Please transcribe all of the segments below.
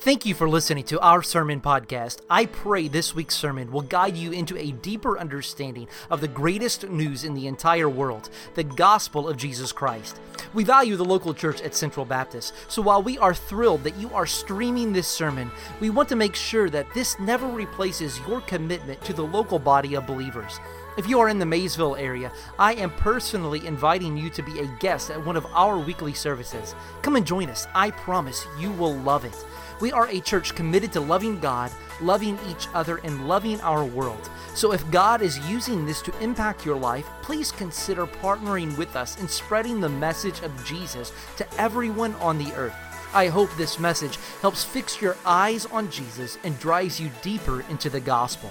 Thank you for listening to our sermon podcast. I pray this week's sermon will guide you into a deeper understanding of the greatest news in the entire world, the gospel of Jesus Christ. We value the local church at Central Baptist, so while we are thrilled that you are streaming this sermon, we want to make sure that this never replaces your commitment to the local body of believers. If you are in the Maysville area, I am personally inviting you to be a guest at one of our weekly services. Come and join us. I promise you will love it. We are a church committed to loving God, loving each other, and loving our world. So if God is using this to impact your life, please consider partnering with us in spreading the message of Jesus to everyone on the earth. I hope this message helps fix your eyes on Jesus and drives you deeper into the gospel.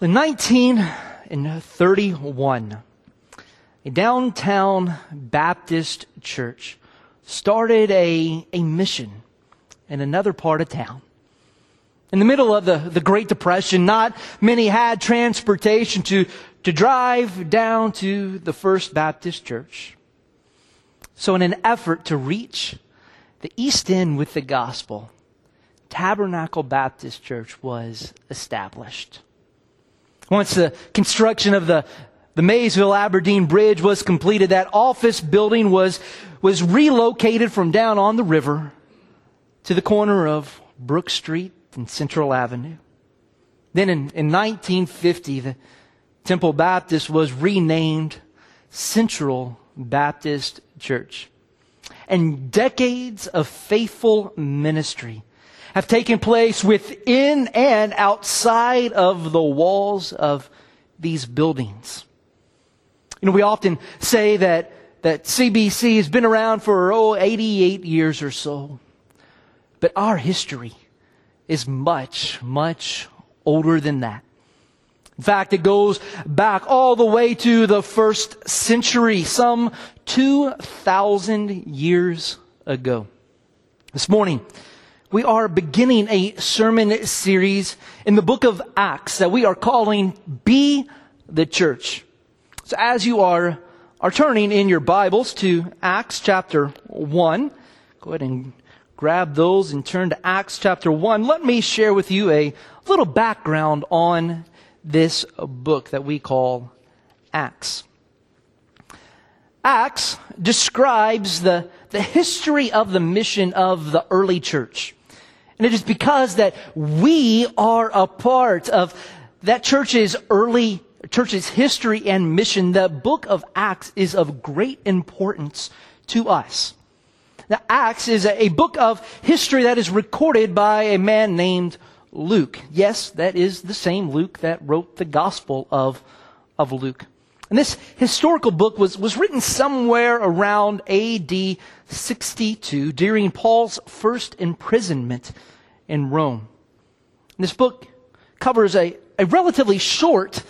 In 1931, a downtown Baptist church started a, a mission in another part of town. In the middle of the, the Great Depression, not many had transportation to, to drive down to the First Baptist Church. So, in an effort to reach the East End with the gospel, Tabernacle Baptist Church was established. Once the construction of the the Maysville Aberdeen Bridge was completed. That office building was, was relocated from down on the river to the corner of Brook Street and Central Avenue. Then in, in 1950, the Temple Baptist was renamed Central Baptist Church. And decades of faithful ministry have taken place within and outside of the walls of these buildings. You know, we often say that, that CBC has been around for, oh, 88 years or so. But our history is much, much older than that. In fact, it goes back all the way to the first century, some 2,000 years ago. This morning, we are beginning a sermon series in the book of Acts that we are calling Be the Church. So as you are, are turning in your Bibles to Acts chapter 1, go ahead and grab those and turn to Acts chapter 1. Let me share with you a little background on this book that we call Acts. Acts describes the, the history of the mission of the early church. And it is because that we are a part of that church's early church's history and mission, the book of Acts is of great importance to us. Now, Acts is a, book of history that is recorded by a man named Luke. Yes, that is the same Luke that wrote the Gospel of, of Luke. And this historical book was, was written somewhere around AD 62 during Paul's first imprisonment in Rome. And this book covers a, a relatively short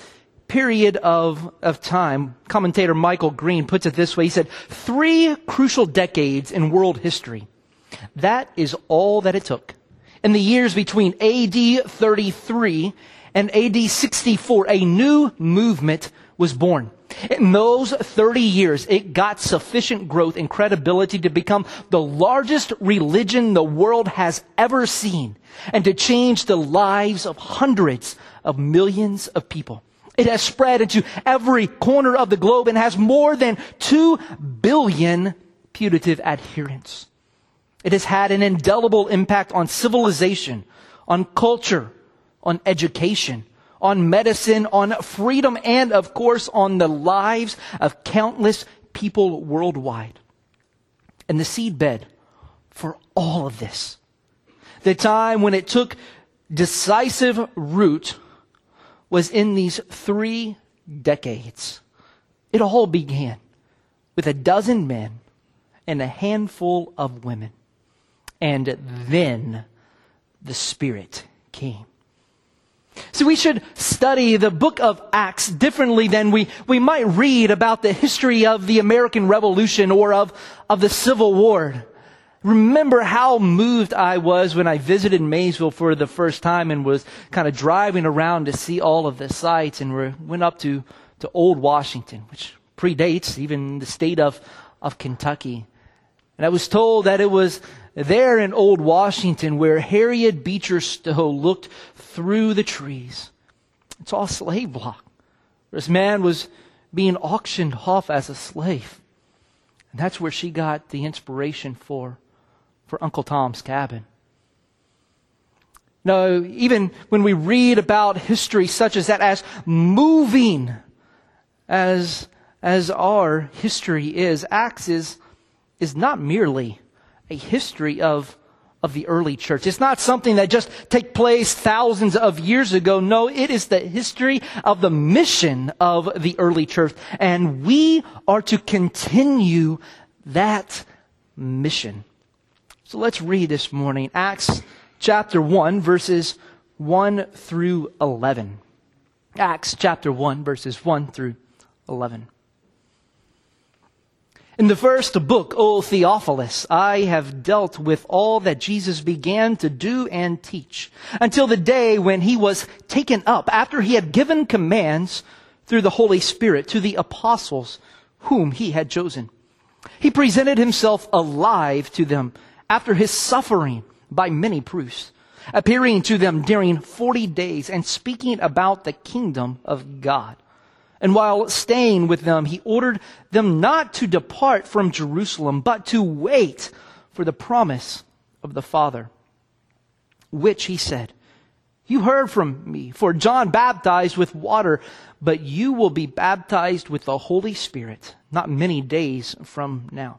period of, of time, commentator Michael Green puts it this way. He said, three crucial decades in world history. That is all that it took. In the years between AD 33 and AD 64, a new movement was born. In those 30 years, it got sufficient growth and credibility to become the largest religion the world has ever seen and to change the lives of hundreds of millions of people. It has spread into every corner of the globe and has more than 2 billion putative adherents. It has had an indelible impact on civilization, on culture, on education, on medicine, on freedom, and of course on the lives of countless people worldwide. And the seedbed for all of this, the time when it took decisive root was in these three decades. It all began with a dozen men and a handful of women. And then the Spirit came. So we should study the book of Acts differently than we, we might read about the history of the American Revolution or of, of the Civil War remember how moved I was when I visited Maysville for the first time and was kind of driving around to see all of the sites and we went up to, to Old Washington, which predates even the state of, of Kentucky. And I was told that it was there in Old Washington where Harriet Beecher Stowe looked through the trees. It's all slave block. This man was being auctioned off as a slave. And that's where she got the inspiration for, for Uncle Tom's Cabin. No, even when we read about history such as that, as moving as, as our history is, Acts is, is not merely a history of, of the early church. It's not something that just took place thousands of years ago. No, it is the history of the mission of the early church. And we are to continue that mission. So let's read this morning Acts chapter 1, verses 1 through 11. Acts chapter 1, verses 1 through 11. In the first book, O Theophilus, I have dealt with all that Jesus began to do and teach until the day when he was taken up after he had given commands through the Holy Spirit to the apostles whom he had chosen. He presented himself alive to them after his suffering by many proofs, appearing to them during 40 days and speaking about the kingdom of God. And while staying with them, he ordered them not to depart from Jerusalem, but to wait for the promise of the Father, which he said, You heard from me, for John baptized with water, but you will be baptized with the Holy Spirit not many days from now.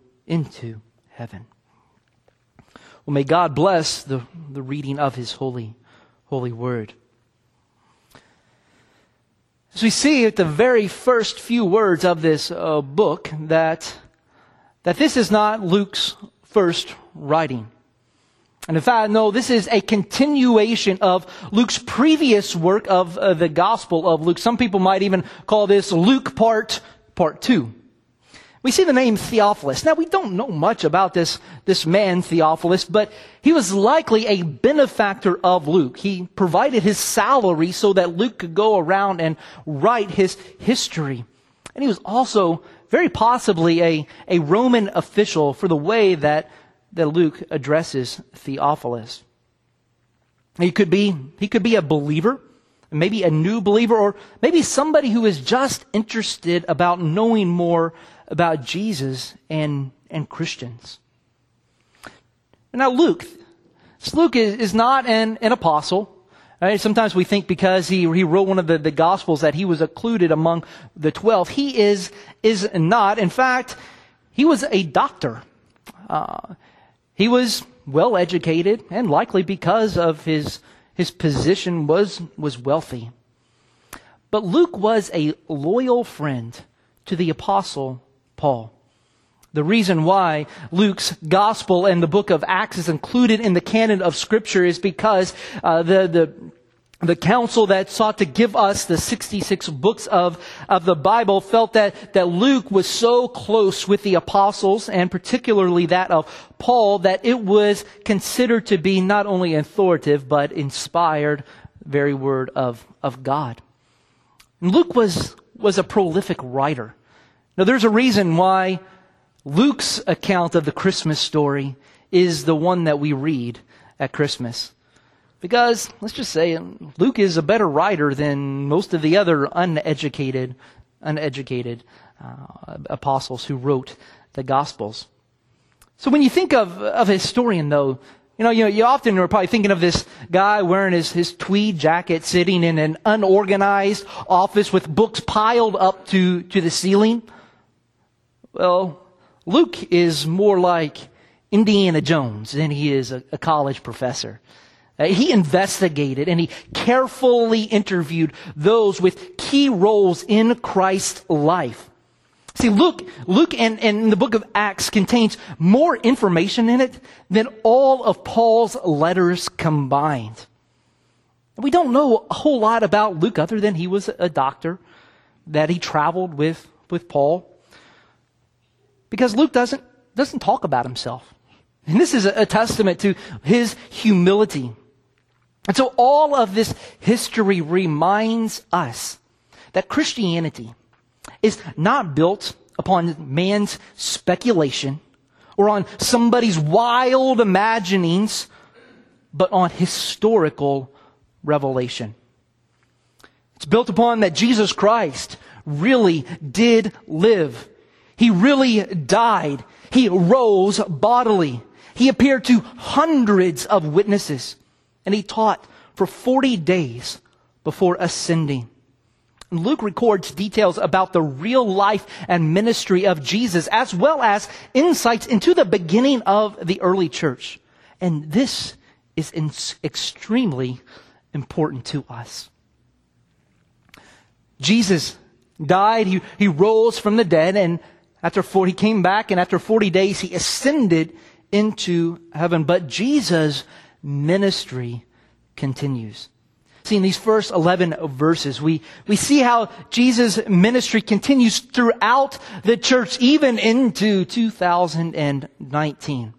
into heaven. Well, may God bless the, the reading of his holy, holy word. As we see at the very first few words of this uh, book that, that this is not Luke's first writing. And in fact, no, this is a continuation of Luke's previous work of uh, the Gospel of Luke. Some people might even call this Luke part, part two. We see the name Theophilus. Now, we don't know much about this, this man, Theophilus, but he was likely a benefactor of Luke. He provided his salary so that Luke could go around and write his history. And he was also very possibly a, a Roman official for the way that, that Luke addresses Theophilus. He could be, he could be a believer, maybe a new believer, or maybe somebody who is just interested about knowing more about Jesus and, and Christians. Now, Luke, Luke is, is not an, an apostle. Right? Sometimes we think because he, he wrote one of the, the Gospels that he was included among the twelve. He is, is not. In fact, he was a doctor. Uh, he was well educated and likely because of his, his position was, was wealthy. But Luke was a loyal friend to the apostle Paul. The reason why Luke's gospel and the book of Acts is included in the canon of scripture is because uh, the, the, the council that sought to give us the 66 books of, of the Bible felt that, that Luke was so close with the apostles and particularly that of Paul that it was considered to be not only authoritative but inspired very word of, of God. Luke was, was a prolific writer. Now, there's a reason why Luke's account of the Christmas story is the one that we read at Christmas. Because, let's just say, Luke is a better writer than most of the other uneducated, uneducated uh, apostles who wrote the Gospels. So when you think of, of a historian, though, you know, you, you often are probably thinking of this guy wearing his, his tweed jacket sitting in an unorganized office with books piled up to, to the ceiling. Well, Luke is more like Indiana Jones than he is a, a college professor. Uh, he investigated and he carefully interviewed those with key roles in Christ's life. See, Luke, Luke and, and the book of Acts contains more information in it than all of Paul's letters combined. We don't know a whole lot about Luke other than he was a doctor, that he traveled with, with Paul. Because Luke doesn't, doesn't talk about himself. And this is a, a testament to his humility. And so all of this history reminds us that Christianity is not built upon man's speculation or on somebody's wild imaginings, but on historical revelation. It's built upon that Jesus Christ really did live. He really died. He rose bodily. He appeared to hundreds of witnesses and he taught for 40 days before ascending. Luke records details about the real life and ministry of Jesus, as well as insights into the beginning of the early church. And this is extremely important to us. Jesus died, he, he rose from the dead, and after 40, he came back, and after 40 days, he ascended into heaven. But Jesus' ministry continues. See, in these first 11 verses, we, we see how Jesus' ministry continues throughout the church, even into 2019.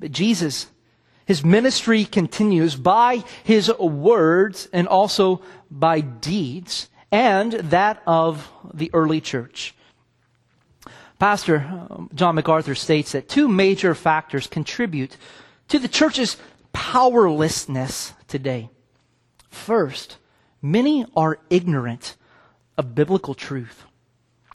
But Jesus, his ministry continues by his words and also by deeds and that of the early church. Pastor John MacArthur states that two major factors contribute to the church's powerlessness today. First, many are ignorant of biblical truth.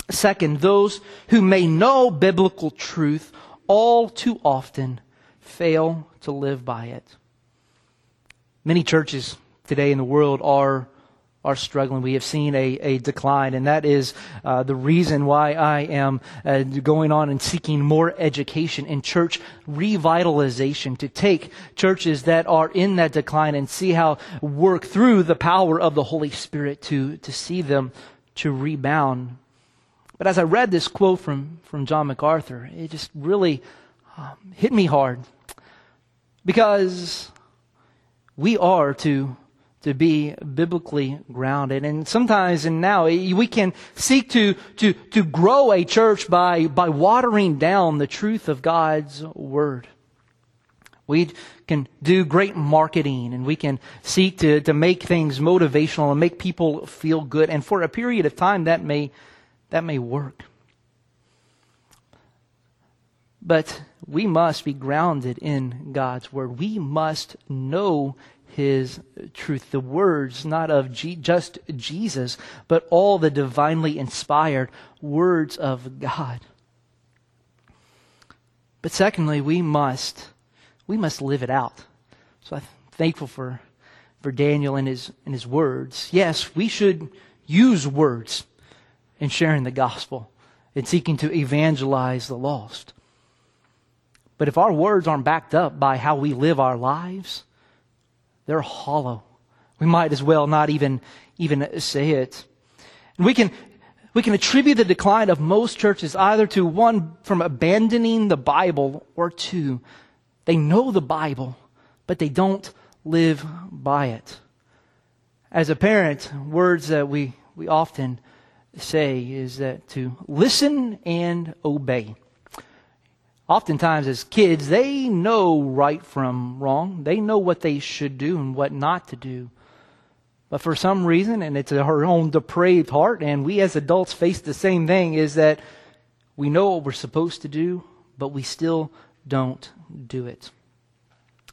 Second, those who may know biblical truth all too often fail to live by it. Many churches today in the world are are struggling. We have seen a, a decline, and that is uh, the reason why I am uh, going on and seeking more education in church revitalization to take churches that are in that decline and see how work through the power of the Holy Spirit to, to see them to rebound. But as I read this quote from, from John MacArthur, it just really um, hit me hard because we are to to be biblically grounded. And sometimes and now eh, we can seek to, to, to grow a church by, by watering down the truth of God's word. We can do great marketing and we can seek to, to make things motivational and make people feel good. And for a period of time that may, that may work. But we must be grounded in God's word. We must know his truth. The words, not of G- just Jesus, but all the divinely inspired words of God. But secondly, we must, we must live it out. So I'm thankful for, for Daniel and his, and his words. Yes, we should use words in sharing the gospel and seeking to evangelize the lost. But if our words aren't backed up by how we live our lives, they're hollow. We might as well not even, even say it. We can, we can attribute the decline of most churches either to one, from abandoning the Bible, or two, they know the Bible, but they don't live by it. As a parent, words that we, we often say is that to listen and obey. Oftentimes, as kids, they know right from wrong. They know what they should do and what not to do. But for some reason, and it's our own depraved heart, and we as adults face the same thing, is that we know what we're supposed to do, but we still don't do it.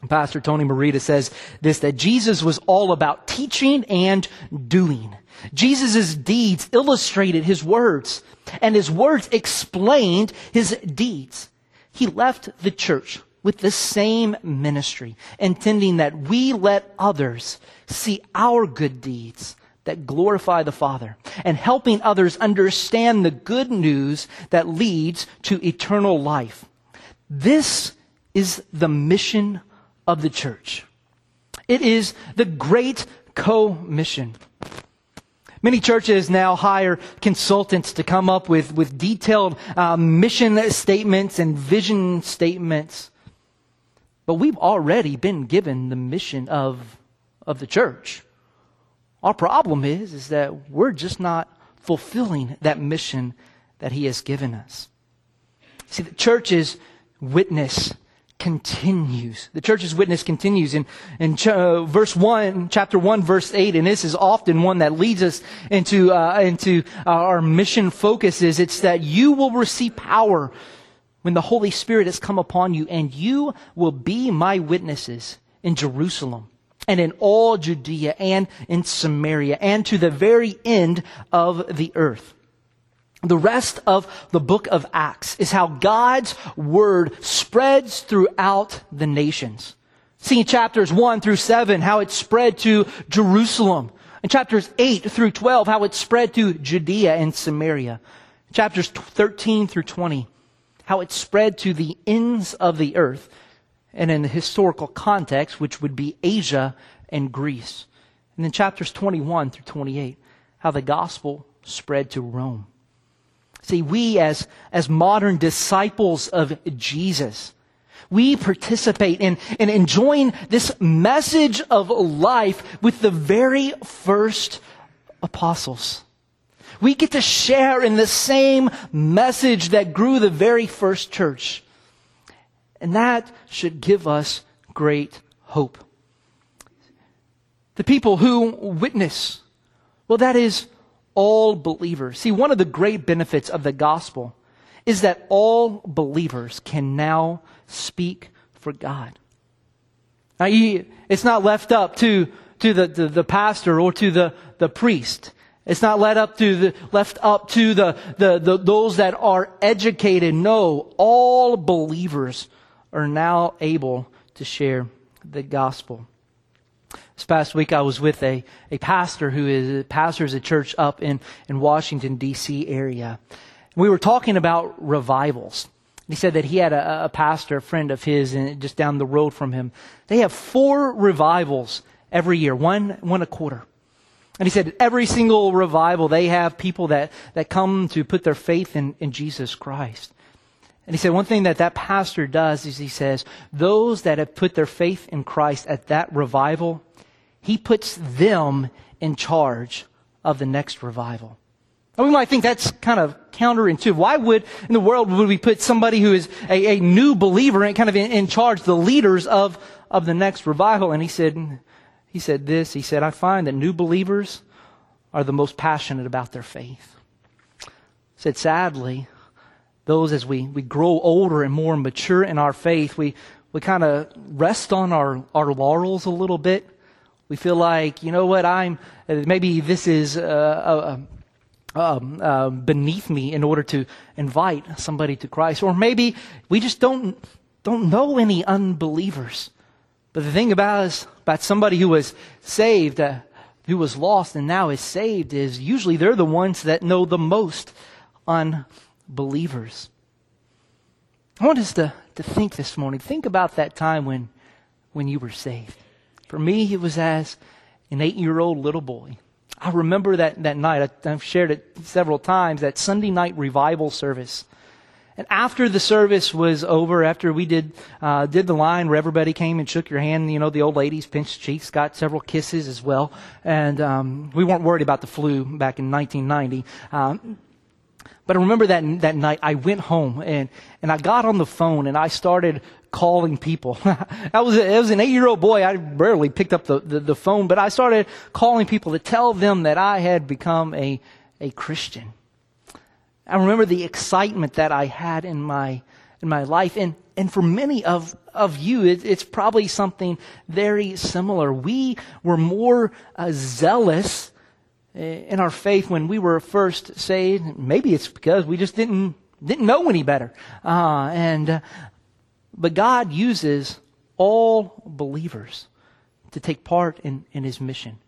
Pastor Tony Merida says this that Jesus was all about teaching and doing. Jesus' deeds illustrated his words, and his words explained his deeds. He left the church with the same ministry, intending that we let others see our good deeds that glorify the Father and helping others understand the good news that leads to eternal life. This is the mission of the church. It is the great co-mission. Many churches now hire consultants to come up with, with detailed um, mission statements and vision statements. But we've already been given the mission of, of the church. Our problem is, is that we're just not fulfilling that mission that he has given us. See, the church's witness continues. The church's witness continues in, in ch- uh, verse 1, chapter 1, verse 8, and this is often one that leads us into, uh, into uh, our mission focuses. It's that you will receive power when the Holy Spirit has come upon you, and you will be my witnesses in Jerusalem and in all Judea and in Samaria and to the very end of the earth. The rest of the book of Acts is how God's word spreads throughout the nations. See chapters 1 through 7, how it spread to Jerusalem. In chapters 8 through 12, how it spread to Judea and Samaria. Chapters 13 through 20, how it spread to the ends of the earth and in the historical context, which would be Asia and Greece. And then chapters 21 through 28, how the gospel spread to Rome. See, we as, as modern disciples of Jesus, we participate in, in enjoying this message of life with the very first apostles. We get to share in the same message that grew the very first church. And that should give us great hope. The people who witness, well, that is all believers. See, one of the great benefits of the gospel is that all believers can now speak for God. Now, it's not left up to, to the, the, the pastor or to the, the priest. It's not led up to the, left up to the, the, the, those that are educated. No, all believers are now able to share the gospel. This past week I was with a, a pastor who is pastors a church up in, in Washington DC area. We were talking about revivals. He said that he had a, a pastor, a friend of his, and just down the road from him. They have four revivals every year, one, one a quarter. And he said every single revival, they have people that, that come to put their faith in, in Jesus Christ. And he said one thing that that pastor does is he says, those that have put their faith in Christ at that revival, he puts them in charge of the next revival. And we might think that's kind of counterintuitive. Why would, in the world, would we put somebody who is a, a new believer and kind of in, in charge, the leaders of, of the next revival? And he said, he said this, he said, I find that new believers are the most passionate about their faith. He said, sadly, those as we, we grow older and more mature in our faith, we, we kind of rest on our, our laurels a little bit. We feel like, you know what, I'm, maybe this is uh, uh, uh, beneath me in order to invite somebody to Christ. Or maybe we just don't, don't know any unbelievers. But the thing about is, about somebody who was saved, uh, who was lost and now is saved is usually they're the ones that know the most unbelievers. I want us to, to think this morning. Think about that time when, when you were saved. For me, it was as an eight year old little boy. I remember that, that night, I, have shared it several times, that Sunday night revival service. And after the service was over, after we did, uh, did the line where everybody came and shook your hand, you know, the old ladies pinched cheeks, got several kisses as well. And, um, we weren't worried about the flu back in 1990. Um, but I remember that, that night I went home and, and I got on the phone and I started calling people. I was, I was an eight year old boy. I rarely picked up the, the, the, phone, but I started calling people to tell them that I had become a, a Christian. I remember the excitement that I had in my, in my life. And, and for many of, of you, it, it's probably something very similar. We were more uh, zealous in our faith when we were first saved. Maybe it's because we just didn't didn't know any better. Uh, and, uh, but God uses all believers to take part in, in his mission.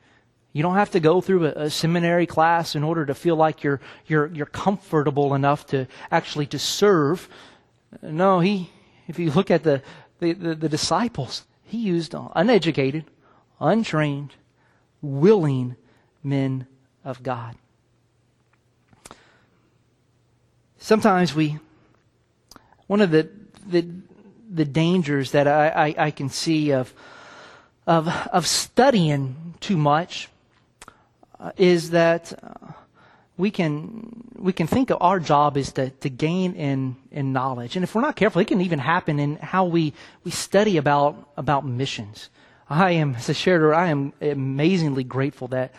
You don't have to go through a, a, seminary class in order to feel like you're, you're, you're comfortable enough to actually to serve. No, he, if you look at the, the, the, the disciples, he used uneducated, untrained, willing men of God. Sometimes we, one of the, the, the dangers that I, I, I can see of, of, of studying too much uh, is that uh, we can we can think of our job is to, to gain in, in knowledge. And if we're not careful, it can even happen in how we, we study about about missions. I am, as a shared, I am amazingly grateful that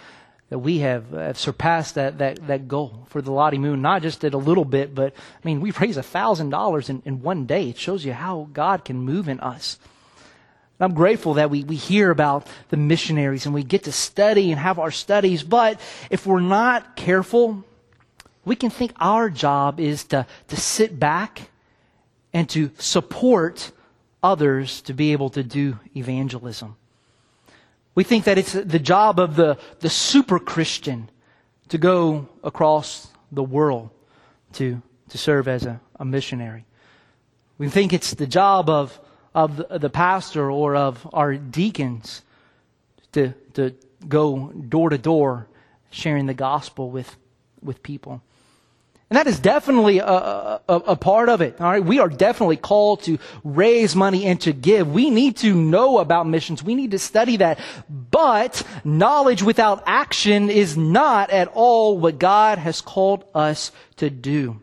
that we have, have surpassed that, that, that goal for the Lottie Moon, not just at a little bit, but I mean, we've raised a thousand dollars in one day. It shows you how God can move in us. I'm grateful that we, we hear about the missionaries and we get to study and have our studies, but if we're not careful, we can think our job is to, to sit back and to support others to be able to do evangelism. We think that it's the job of the, the super Christian to go across the world to, to serve as a, a missionary. We think it's the job of, of the, pastor or of our deacons to, to go door to door sharing the gospel with, with people. And that is definitely a, a, a, part of it. All right. We are definitely called to raise money and to give. We need to know about missions. We need to study that. But knowledge without action is not at all what God has called us to do.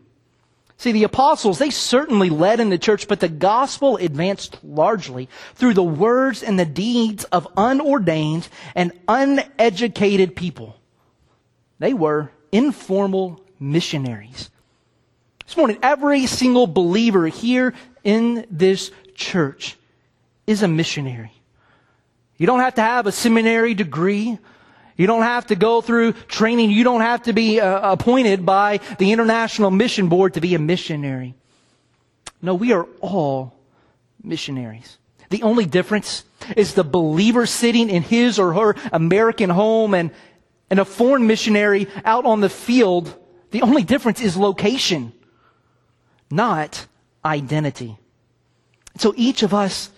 See, the apostles, they certainly led in the church, but the gospel advanced largely through the words and the deeds of unordained and uneducated people. They were informal missionaries. This morning, every single believer here in this church is a missionary. You don't have to have a seminary degree. You don't have to go through training. You don't have to be uh, appointed by the International Mission Board to be a missionary. No, we are all missionaries. The only difference is the believer sitting in his or her American home and, and a foreign missionary out on the field the only difference is location, not identity. So each of us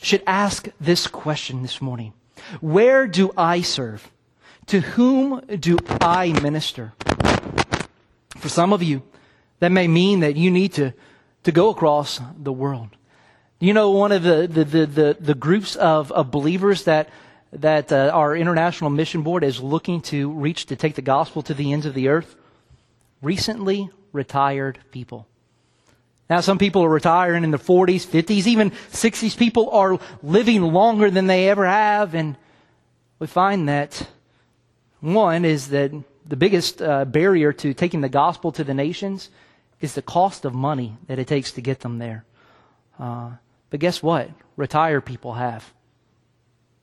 should ask this question this morning. Where do I serve? To whom do I minister? For some of you, that may mean that you need to, to go across the world. You know, one of the, the, the, the, the groups of, of believers that, that uh, our International Mission Board is looking to reach to take the gospel to the ends of the earth recently retired people. Now, some people are retiring in their 40s, 50s, even 60s. People are living longer than they ever have. And we find that one is that the biggest uh, barrier to taking the gospel to the nations is the cost of money that it takes to get them there. Uh, but guess what? Retired people have.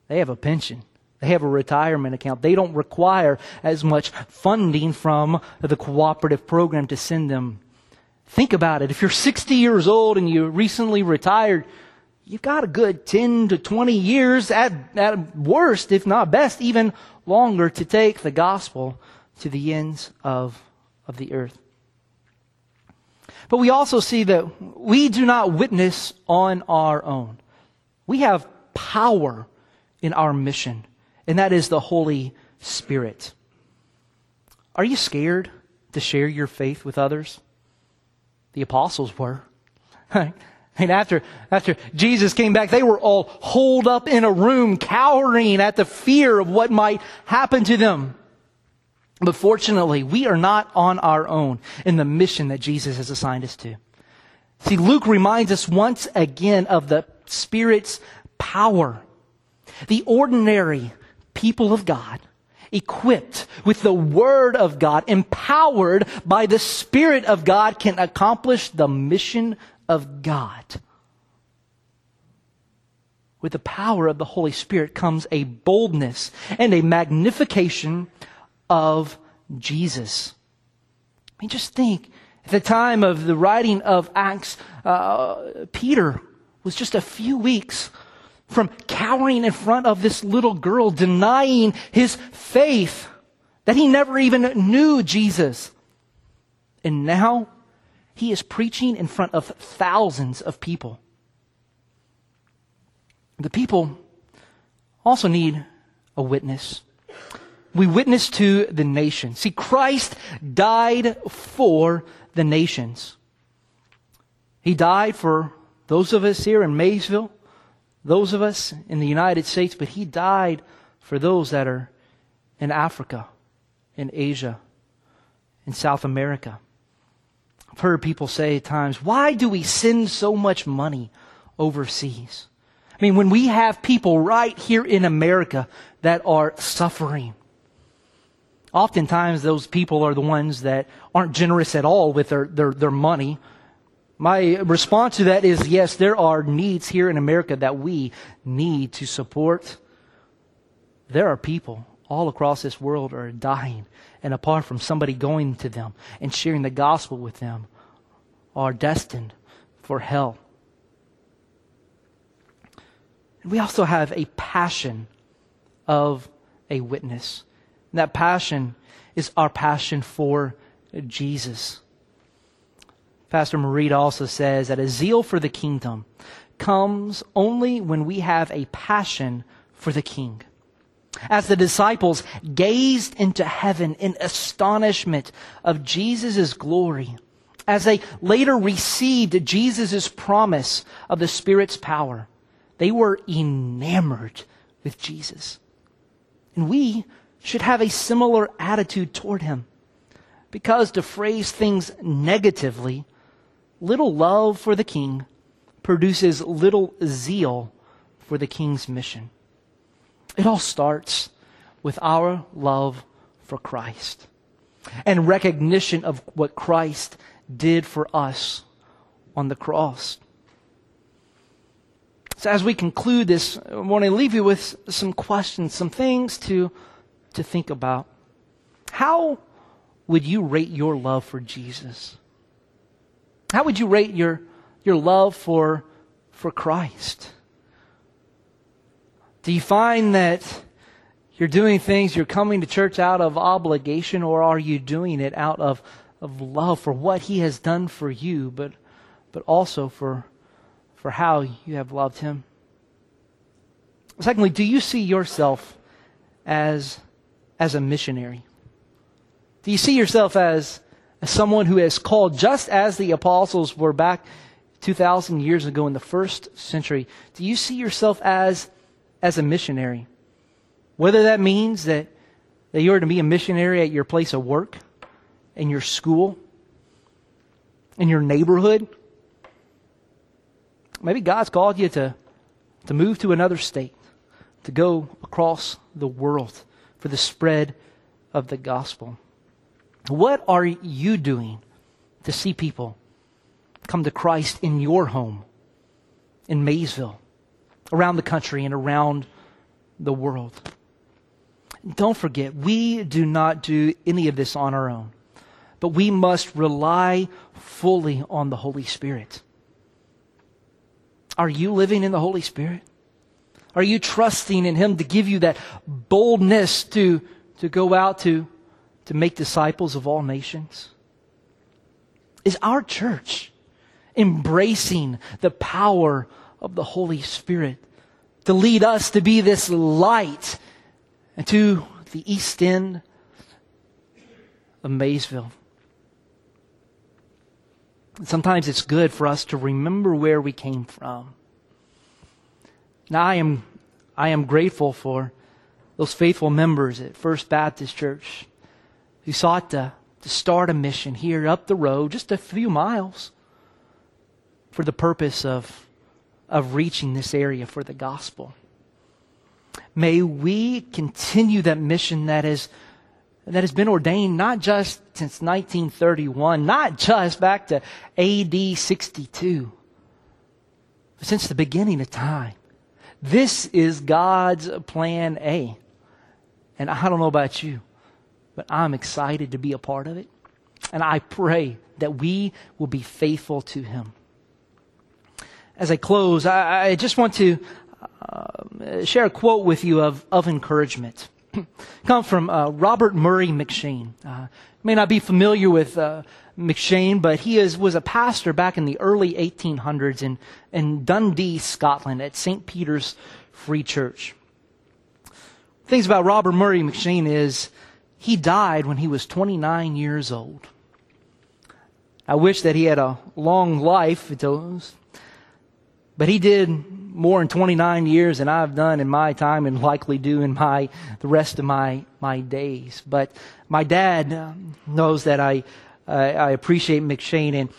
They have a pension. They have a retirement account. They don't require as much funding from the cooperative program to send them. Think about it. If you're 60 years old and you recently retired, you've got a good 10 to 20 years at, at worst, if not best, even longer to take the gospel to the ends of, of the earth. But we also see that we do not witness on our own. We have power in our mission and that is the Holy Spirit. Are you scared to share your faith with others? The apostles were. And after, after Jesus came back, they were all holed up in a room, cowering at the fear of what might happen to them. But fortunately, we are not on our own in the mission that Jesus has assigned us to. See, Luke reminds us once again of the Spirit's power. The ordinary, people of God, equipped with the Word of God, empowered by the Spirit of God, can accomplish the mission of God. With the power of the Holy Spirit comes a boldness and a magnification of Jesus. I mean, just think At the time of the writing of Acts, uh, Peter was just a few weeks from cowering in front of this little girl, denying his faith that he never even knew Jesus. And now he is preaching in front of thousands of people. The people also need a witness. We witness to the nation. See, Christ died for the nations. He died for those of us here in Maysville, those of us in the United States, but He died for those that are in Africa, in Asia, in South America. I've heard people say at times, why do we send so much money overseas? I mean, when we have people right here in America that are suffering, oftentimes those people are the ones that aren't generous at all with their, their, their money. My response to that is yes, there are needs here in America that we need to support. There are people all across this world are dying, and apart from somebody going to them and sharing the gospel with them, are destined for hell. We also have a passion of a witness. And that passion is our passion for Jesus. Pastor Merida also says that a zeal for the kingdom comes only when we have a passion for the king. As the disciples gazed into heaven in astonishment of Jesus' glory, as they later received Jesus' promise of the Spirit's power, they were enamored with Jesus. And we should have a similar attitude toward him. Because to phrase things negatively, little love for the king produces little zeal for the king's mission. It all starts with our love for Christ and recognition of what Christ did for us on the cross. So, as we conclude this, I want to leave you with some questions, some things to, to think about. How would you rate your love for Jesus? How would you rate your, your love for, for Christ? Do you find that you're doing things, you're coming to church out of obligation, or are you doing it out of, of love for what He has done for you, but, but also for, for how you have loved Him? Secondly, do you see yourself as, as a missionary? Do you see yourself as someone who is called just as the apostles were back 2,000 years ago in the first century, do you see yourself as, as a missionary? Whether that means that, that you're to be a missionary at your place of work, in your school, in your neighborhood. Maybe God's called you to, to move to another state, to go across the world for the spread of the gospel. What are you doing to see people come to Christ in your home, in Maysville, around the country, and around the world? Don't forget, we do not do any of this on our own, but we must rely fully on the Holy Spirit. Are you living in the Holy Spirit? Are you trusting in Him to give you that boldness to, to go out to to make disciples of all nations? Is our church embracing the power of the Holy Spirit to lead us to be this light and to the east end of Maysville? Sometimes it's good for us to remember where we came from. Now, I am, I am grateful for those faithful members at First Baptist Church who sought to, to start a mission here up the road, just a few miles, for the purpose of, of reaching this area for the gospel. May we continue that mission that is that has been ordained not just since 1931, not just back to AD 62, but since the beginning of time. This is God's plan A. And I don't know about you but I'm excited to be a part of it. And I pray that we will be faithful to him. As I close, I, I just want to uh, share a quote with you of, of encouragement. Come from uh, Robert Murray M'Cheyne. Uh, may not be familiar with uh, M'Cheyne, but he is, was a pastor back in the early 1800s in, in Dundee, Scotland, at St. Peter's Free Church. Things about Robert Murray M'Cheyne is he died when he was 29 years old. I wish that he had a long life, but he did more in 29 years than I've done in my time and likely do in my the rest of my my days. But my dad um, knows that I uh, I appreciate M'Cheyne and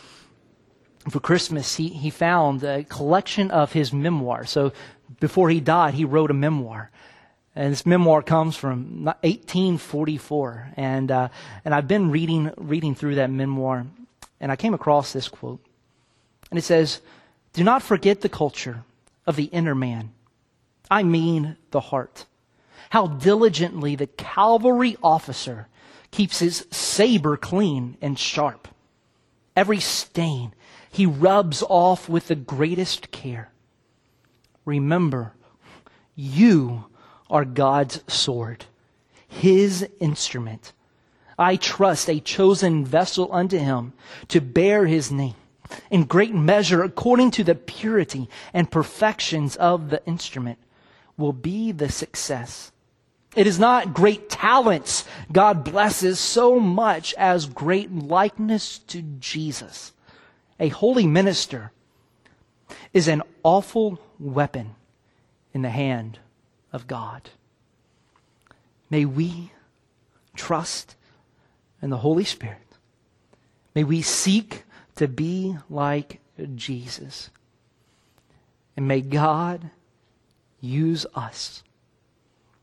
for Christmas he he found a collection of his memoirs. So before he died, he wrote a memoir. And this memoir comes from 1844, and uh, and I've been reading reading through that memoir, and I came across this quote, and it says, "Do not forget the culture of the inner man. I mean the heart. How diligently the cavalry officer keeps his saber clean and sharp. Every stain he rubs off with the greatest care. Remember, you are God's sword, his instrument. I trust a chosen vessel unto him to bear his name in great measure according to the purity and perfections of the instrument will be the success. It is not great talents God blesses so much as great likeness to Jesus. A holy minister is an awful weapon in the hand of God. May we trust in the Holy Spirit. May we seek to be like Jesus. And may God use us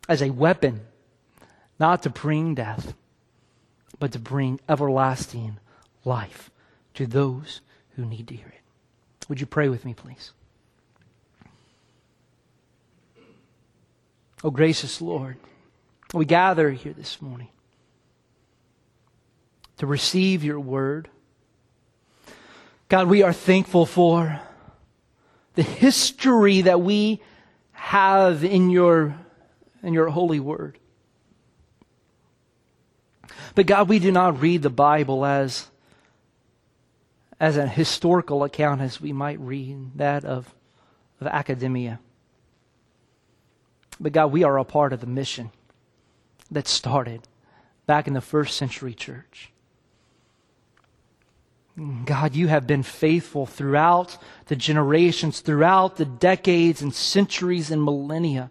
as a weapon, not to bring death, but to bring everlasting life to those who need to hear it. Would you pray with me, please? Oh, gracious Lord, we gather here this morning to receive your word. God, we are thankful for the history that we have in your, in your holy word. But God, we do not read the Bible as, as a historical account as we might read that of, of academia. But God, we are a part of the mission that started back in the first century church. God, you have been faithful throughout the generations, throughout the decades and centuries and millennia.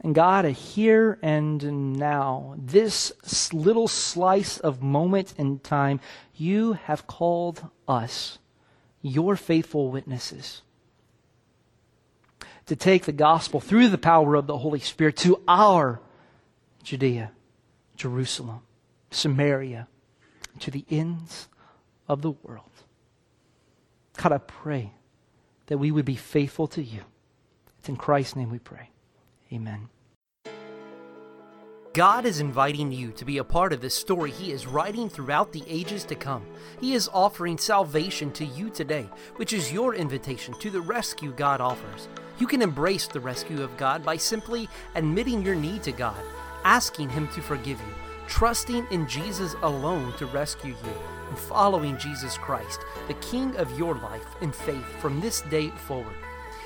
And God, here and now, this little slice of moment in time, you have called us, your faithful witnesses to take the gospel through the power of the Holy Spirit to our Judea, Jerusalem, Samaria, to the ends of the world. God, I pray that we would be faithful to you. It's in Christ's name we pray. Amen. God is inviting you to be a part of this story He is writing throughout the ages to come. He is offering salvation to you today, which is your invitation to the rescue God offers. You can embrace the rescue of God by simply admitting your need to God, asking Him to forgive you, trusting in Jesus alone to rescue you, and following Jesus Christ, the King of your life, in faith from this day forward.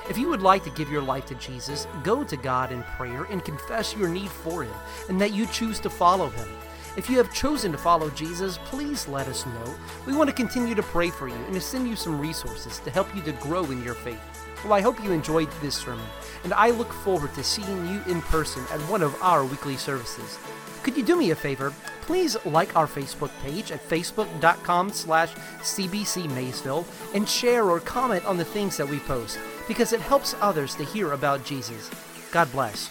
If you would like to give your life to Jesus, go to God in prayer and confess your need for Him and that you choose to follow Him. If you have chosen to follow Jesus, please let us know. We want to continue to pray for you and to send you some resources to help you to grow in your faith. Well, I hope you enjoyed this sermon, and I look forward to seeing you in person at one of our weekly services. Could you do me a favor? Please like our Facebook page at facebook.com slash cbcmaysville and share or comment on the things that we post because it helps others to hear about Jesus. God bless.